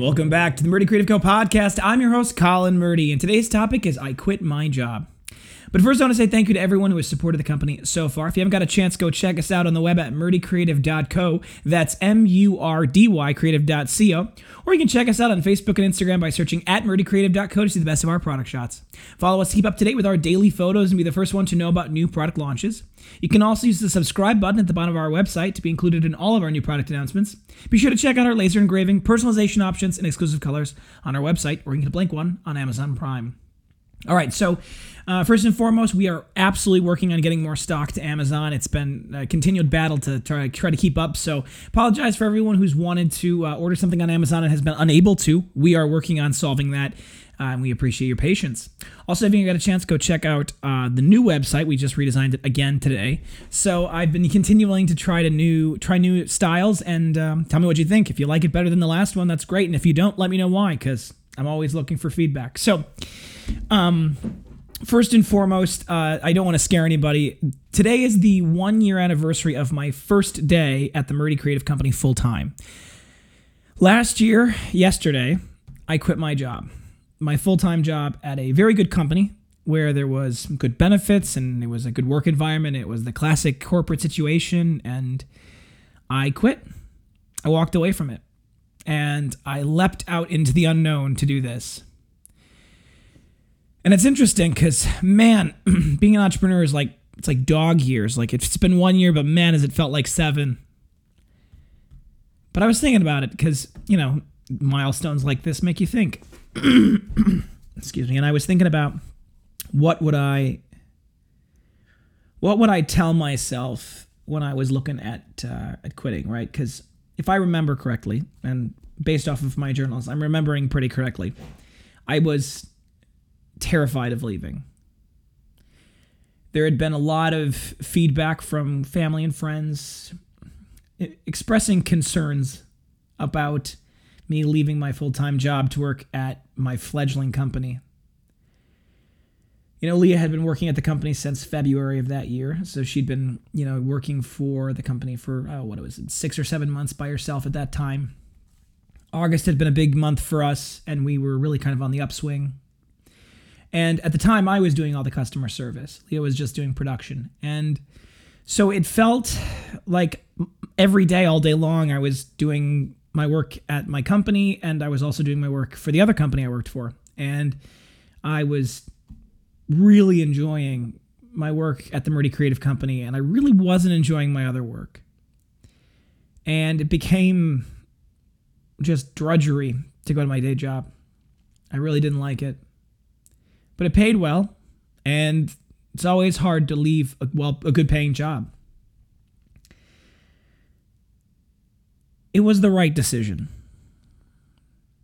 Welcome back to the Murdy Creative Co podcast. I'm your host, Colin Murdy, and today's topic is I quit my job. But first, I want to say thank you to everyone who has supported the company so far. If you haven't got a chance, go check us out on the web at murdycreative.co. That's M U R D Y creative.co. Or you can check us out on Facebook and Instagram by searching at murdycreative.co to see the best of our product shots. Follow us to keep up to date with our daily photos and be the first one to know about new product launches. You can also use the subscribe button at the bottom of our website to be included in all of our new product announcements. Be sure to check out our laser engraving, personalization options, and exclusive colors on our website, or you can get a blank one on Amazon Prime. All right, so uh, first and foremost, we are absolutely working on getting more stock to Amazon. It's been a continued battle to try, try to keep up. So apologize for everyone who's wanted to uh, order something on Amazon and has been unable to. We are working on solving that. Uh, and we appreciate your patience. Also, if you got a chance, go check out uh, the new website. We just redesigned it again today. So I've been continuing to try to new try new styles, and um, tell me what you think. If you like it better than the last one, that's great. And if you don't, let me know why, because I'm always looking for feedback. So, um, first and foremost, uh, I don't want to scare anybody. Today is the one year anniversary of my first day at the Murdy Creative Company full time. Last year, yesterday, I quit my job, my full time job at a very good company where there was good benefits and it was a good work environment. It was the classic corporate situation, and I quit. I walked away from it and I leapt out into the unknown to do this. And it's interesting because, man, being an entrepreneur is like, it's like dog years. Like it's been one year, but man, has it felt like seven. But I was thinking about it because, you know, milestones like this make you think. Excuse me. And I was thinking about what would I, what would I tell myself when I was looking at, uh, at quitting, right? Because if I remember correctly, and based off of my journals, I'm remembering pretty correctly, I was terrified of leaving. There had been a lot of feedback from family and friends expressing concerns about me leaving my full time job to work at my fledgling company. You know, Leah had been working at the company since February of that year. So she'd been, you know, working for the company for, oh, what it was six or seven months by herself at that time. August had been a big month for us, and we were really kind of on the upswing. And at the time, I was doing all the customer service. Leah was just doing production. And so it felt like every day, all day long, I was doing my work at my company and I was also doing my work for the other company I worked for. And I was really enjoying my work at the Murdy Creative Company and I really wasn't enjoying my other work. And it became just drudgery to go to my day job. I really didn't like it but it paid well, and it's always hard to leave a, well a good paying job. It was the right decision.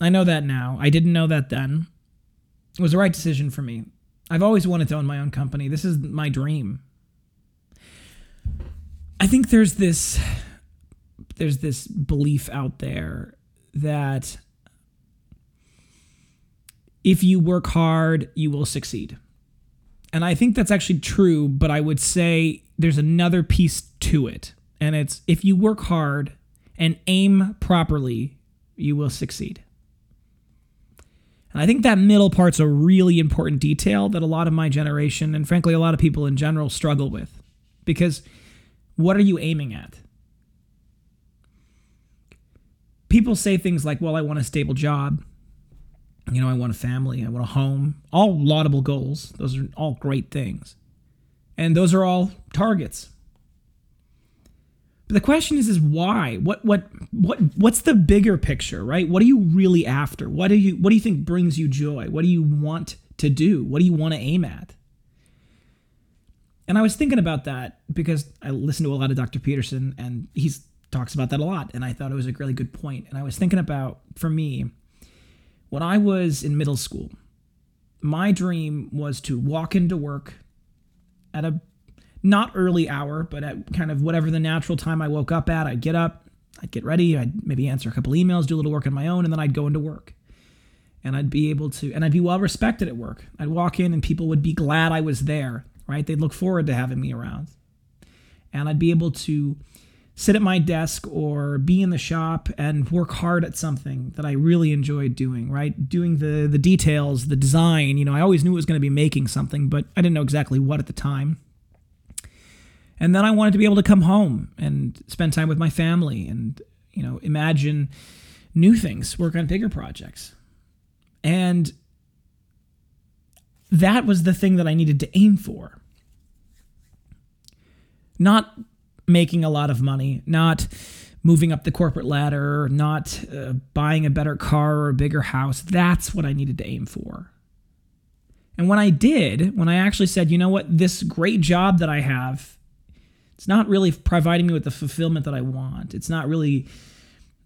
I know that now. I didn't know that then. It was the right decision for me. I've always wanted to own my own company. This is my dream. I think there's this there's this belief out there that if you work hard, you will succeed. And I think that's actually true, but I would say there's another piece to it. And it's if you work hard and aim properly, you will succeed. And I think that middle part's a really important detail that a lot of my generation, and frankly, a lot of people in general, struggle with. Because what are you aiming at? People say things like, well, I want a stable job you know, I want a family, I want a home, all laudable goals. Those are all great things. And those are all targets. But the question is is why? What what what what's the bigger picture, right? What are you really after? What do you what do you think brings you joy? What do you want to do? What do you want to aim at? And I was thinking about that because I listen to a lot of Dr. Peterson and he talks about that a lot and I thought it was a really good point. And I was thinking about for me when I was in middle school, my dream was to walk into work at a not early hour, but at kind of whatever the natural time I woke up at. I'd get up, I'd get ready, I'd maybe answer a couple emails, do a little work on my own, and then I'd go into work. And I'd be able to, and I'd be well respected at work. I'd walk in and people would be glad I was there, right? They'd look forward to having me around. And I'd be able to sit at my desk or be in the shop and work hard at something that I really enjoyed doing, right? Doing the the details, the design, you know, I always knew it was going to be making something, but I didn't know exactly what at the time. And then I wanted to be able to come home and spend time with my family and, you know, imagine new things, work on bigger projects. And that was the thing that I needed to aim for. Not making a lot of money, not moving up the corporate ladder, not uh, buying a better car or a bigger house. That's what I needed to aim for. And when I did, when I actually said, you know what, this great job that I have, it's not really providing me with the fulfillment that I want. It's not really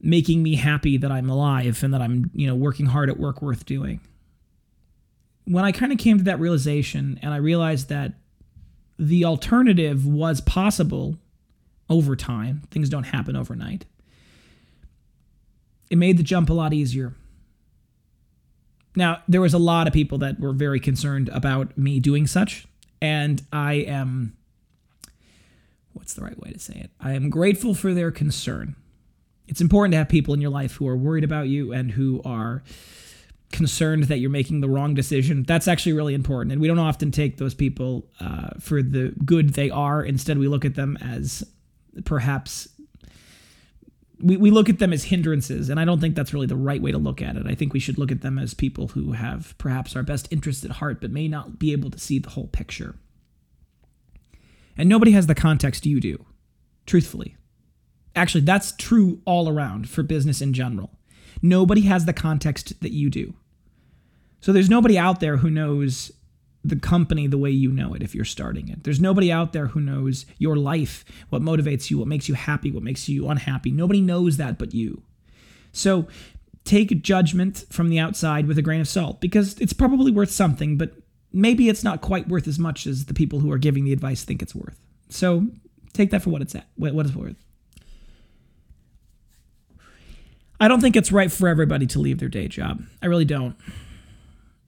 making me happy that I'm alive and that I'm, you know, working hard at work worth doing. When I kind of came to that realization and I realized that the alternative was possible over time, things don't happen overnight. It made the jump a lot easier. Now, there was a lot of people that were very concerned about me doing such, and I am what's the right way to say it? I am grateful for their concern. It's important to have people in your life who are worried about you and who are concerned that you're making the wrong decision. That's actually really important. And we don't often take those people uh, for the good they are. Instead, we look at them as perhaps we, we look at them as hindrances, and I don't think that's really the right way to look at it. I think we should look at them as people who have perhaps our best interests at heart, but may not be able to see the whole picture. And nobody has the context you do, truthfully. Actually, that's true all around for business in general. Nobody has the context that you do. So there's nobody out there who knows the company the way you know it if you're starting it. There's nobody out there who knows your life, what motivates you, what makes you happy, what makes you unhappy. Nobody knows that but you. So take judgment from the outside with a grain of salt because it's probably worth something, but maybe it's not quite worth as much as the people who are giving the advice think it's worth. So take that for what it's at, what it's worth. I don't think it's right for everybody to leave their day job. I really don't.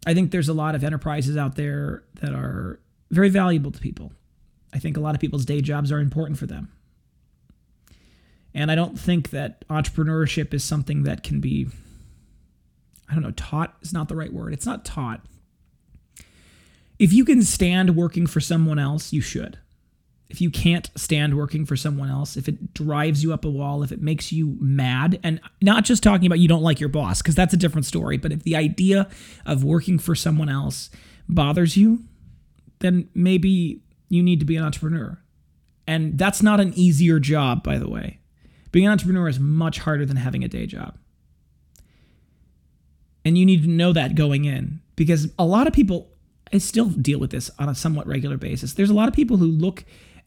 I think there's a lot of enterprises out there that are very valuable to people. I think a lot of people's day jobs are important for them. And I don't think that entrepreneurship is something that can be, I don't know, taught is not the right word. It's not taught. If you can stand working for someone else, you should if you can't stand working for someone else, if it drives you up a wall, if it makes you mad, and not just talking about you don't like your boss, because that's a different story, but if the idea of working for someone else bothers you, then maybe you need to be an entrepreneur. And that's not an easier job, by the way. Being an entrepreneur is much harder than having a day job. And you need to know that going in because a lot of people, I still deal with this on a somewhat regular basis. There's a lot of people who look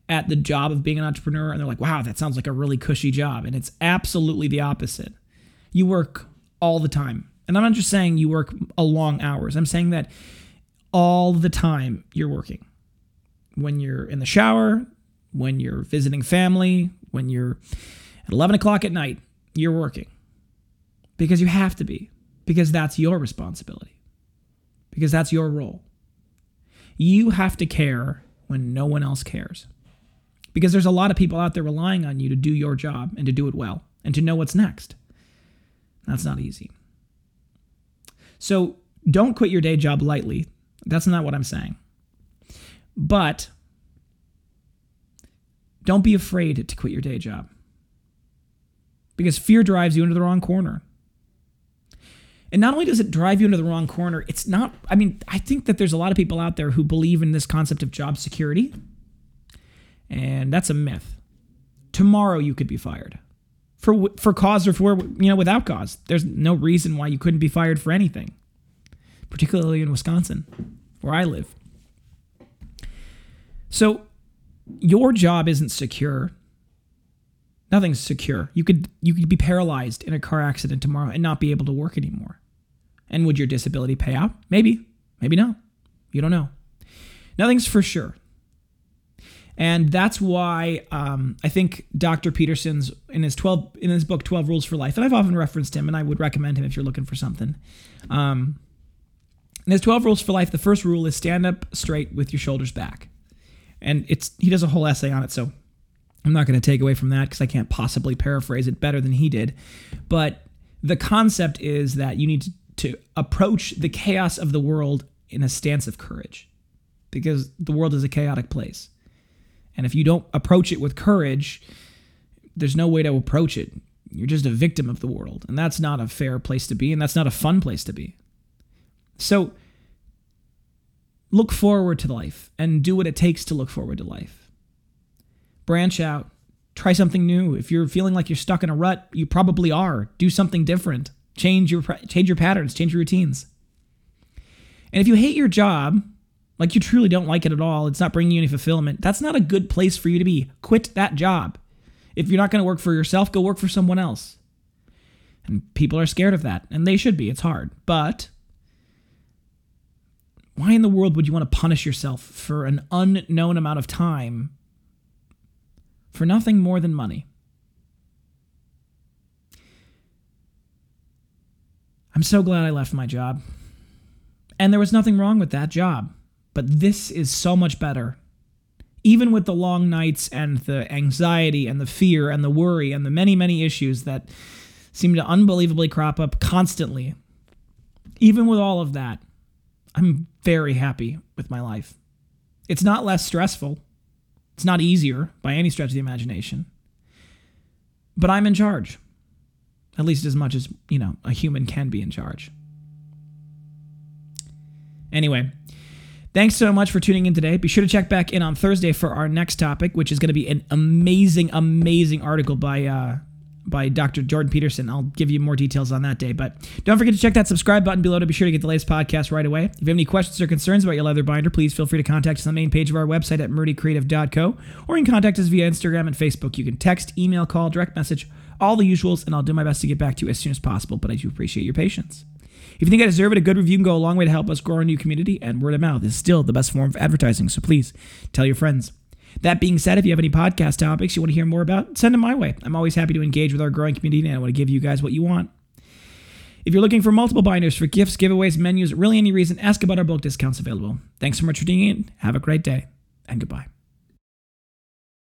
at the job of being an entrepreneur and they're like, wow, that sounds like a really cushy job. And it's absolutely the opposite. You work all the time. And I'm not just saying you work a long hours, I'm saying that all the time you're working. When you're in the shower, when you're visiting family, when you're at 11 o'clock at night, you're working. Because you have to be, because that's your responsibility, because that's your role. You have to care when no one else cares because there's a lot of people out there relying on you to do your job and to do it well and to know what's next. That's not easy. So don't quit your day job lightly. That's not what I'm saying. But don't be afraid to quit your day job because fear drives you into the wrong corner. And not only does it drive you into the wrong corner, it's not, I mean, I think that there's a lot of people out there who believe in this concept of job security and that's a myth. Tomorrow you could be fired for for cause or for you know without cause. There's no reason why you couldn't be fired for anything, particularly in Wisconsin, where I live. So your job isn't secure. Nothing's secure. You could you could be paralyzed in a car accident tomorrow and not be able to work anymore. And would your disability pay out? Maybe. Maybe not. You don't know. Nothing's for sure. And that's why um, I think Dr. Peterson's in his 12 in his book 12 Rules for Life, and I've often referenced him, and I would recommend him if you're looking for something. Um, in his 12 Rules for Life, the first rule is stand up straight with your shoulders back, and it's he does a whole essay on it. So I'm not going to take away from that because I can't possibly paraphrase it better than he did. But the concept is that you need to, to approach the chaos of the world in a stance of courage because the world is a chaotic place. And if you don't approach it with courage, there's no way to approach it. You're just a victim of the world. And that's not a fair place to be, and that's not a fun place to be. So look forward to life and do what it takes to look forward to life. Branch out, try something new. If you're feeling like you're stuck in a rut, you probably are. Do something different. Change your change your patterns, change your routines. And if you hate your job, like you truly don't like it at all, it's not bringing you any fulfillment, that's not a good place for you to be. Quit that job. If you're not going to work for yourself, go work for someone else. And people are scared of that, and they should be. It's hard. But why in the world would you want to punish yourself for an unknown amount of time for nothing more than money? I'm so glad I left my job. And there was nothing wrong with that job. But this is so much better. Even with the long nights and the anxiety and the fear and the worry and the many, many issues that seem to unbelievably crop up constantly, even with all of that, I'm very happy with my life. It's not less stressful. It's not easier by any stretch of the imagination. But I'm in charge. At least as much as, you know, a human can be in charge. Anyway, thanks so much for tuning in today. Be sure to check back in on Thursday for our next topic, which is going to be an amazing, amazing article by uh, by Dr. Jordan Peterson. I'll give you more details on that day. But don't forget to check that subscribe button below to be sure to get the latest podcast right away. If you have any questions or concerns about your leather binder, please feel free to contact us on the main page of our website at murdycreative.co or you can contact us via Instagram and Facebook. You can text, email, call, direct message, all the usuals, and I'll do my best to get back to you as soon as possible, but I do appreciate your patience. If you think I deserve it, a good review can go a long way to help us grow our new community, and word of mouth is still the best form of advertising, so please tell your friends. That being said, if you have any podcast topics you want to hear more about, send them my way. I'm always happy to engage with our growing community and I want to give you guys what you want. If you're looking for multiple binders for gifts, giveaways, menus, really any reason, ask about our bulk discounts available. Thanks so much for tuning in. Have a great day and goodbye.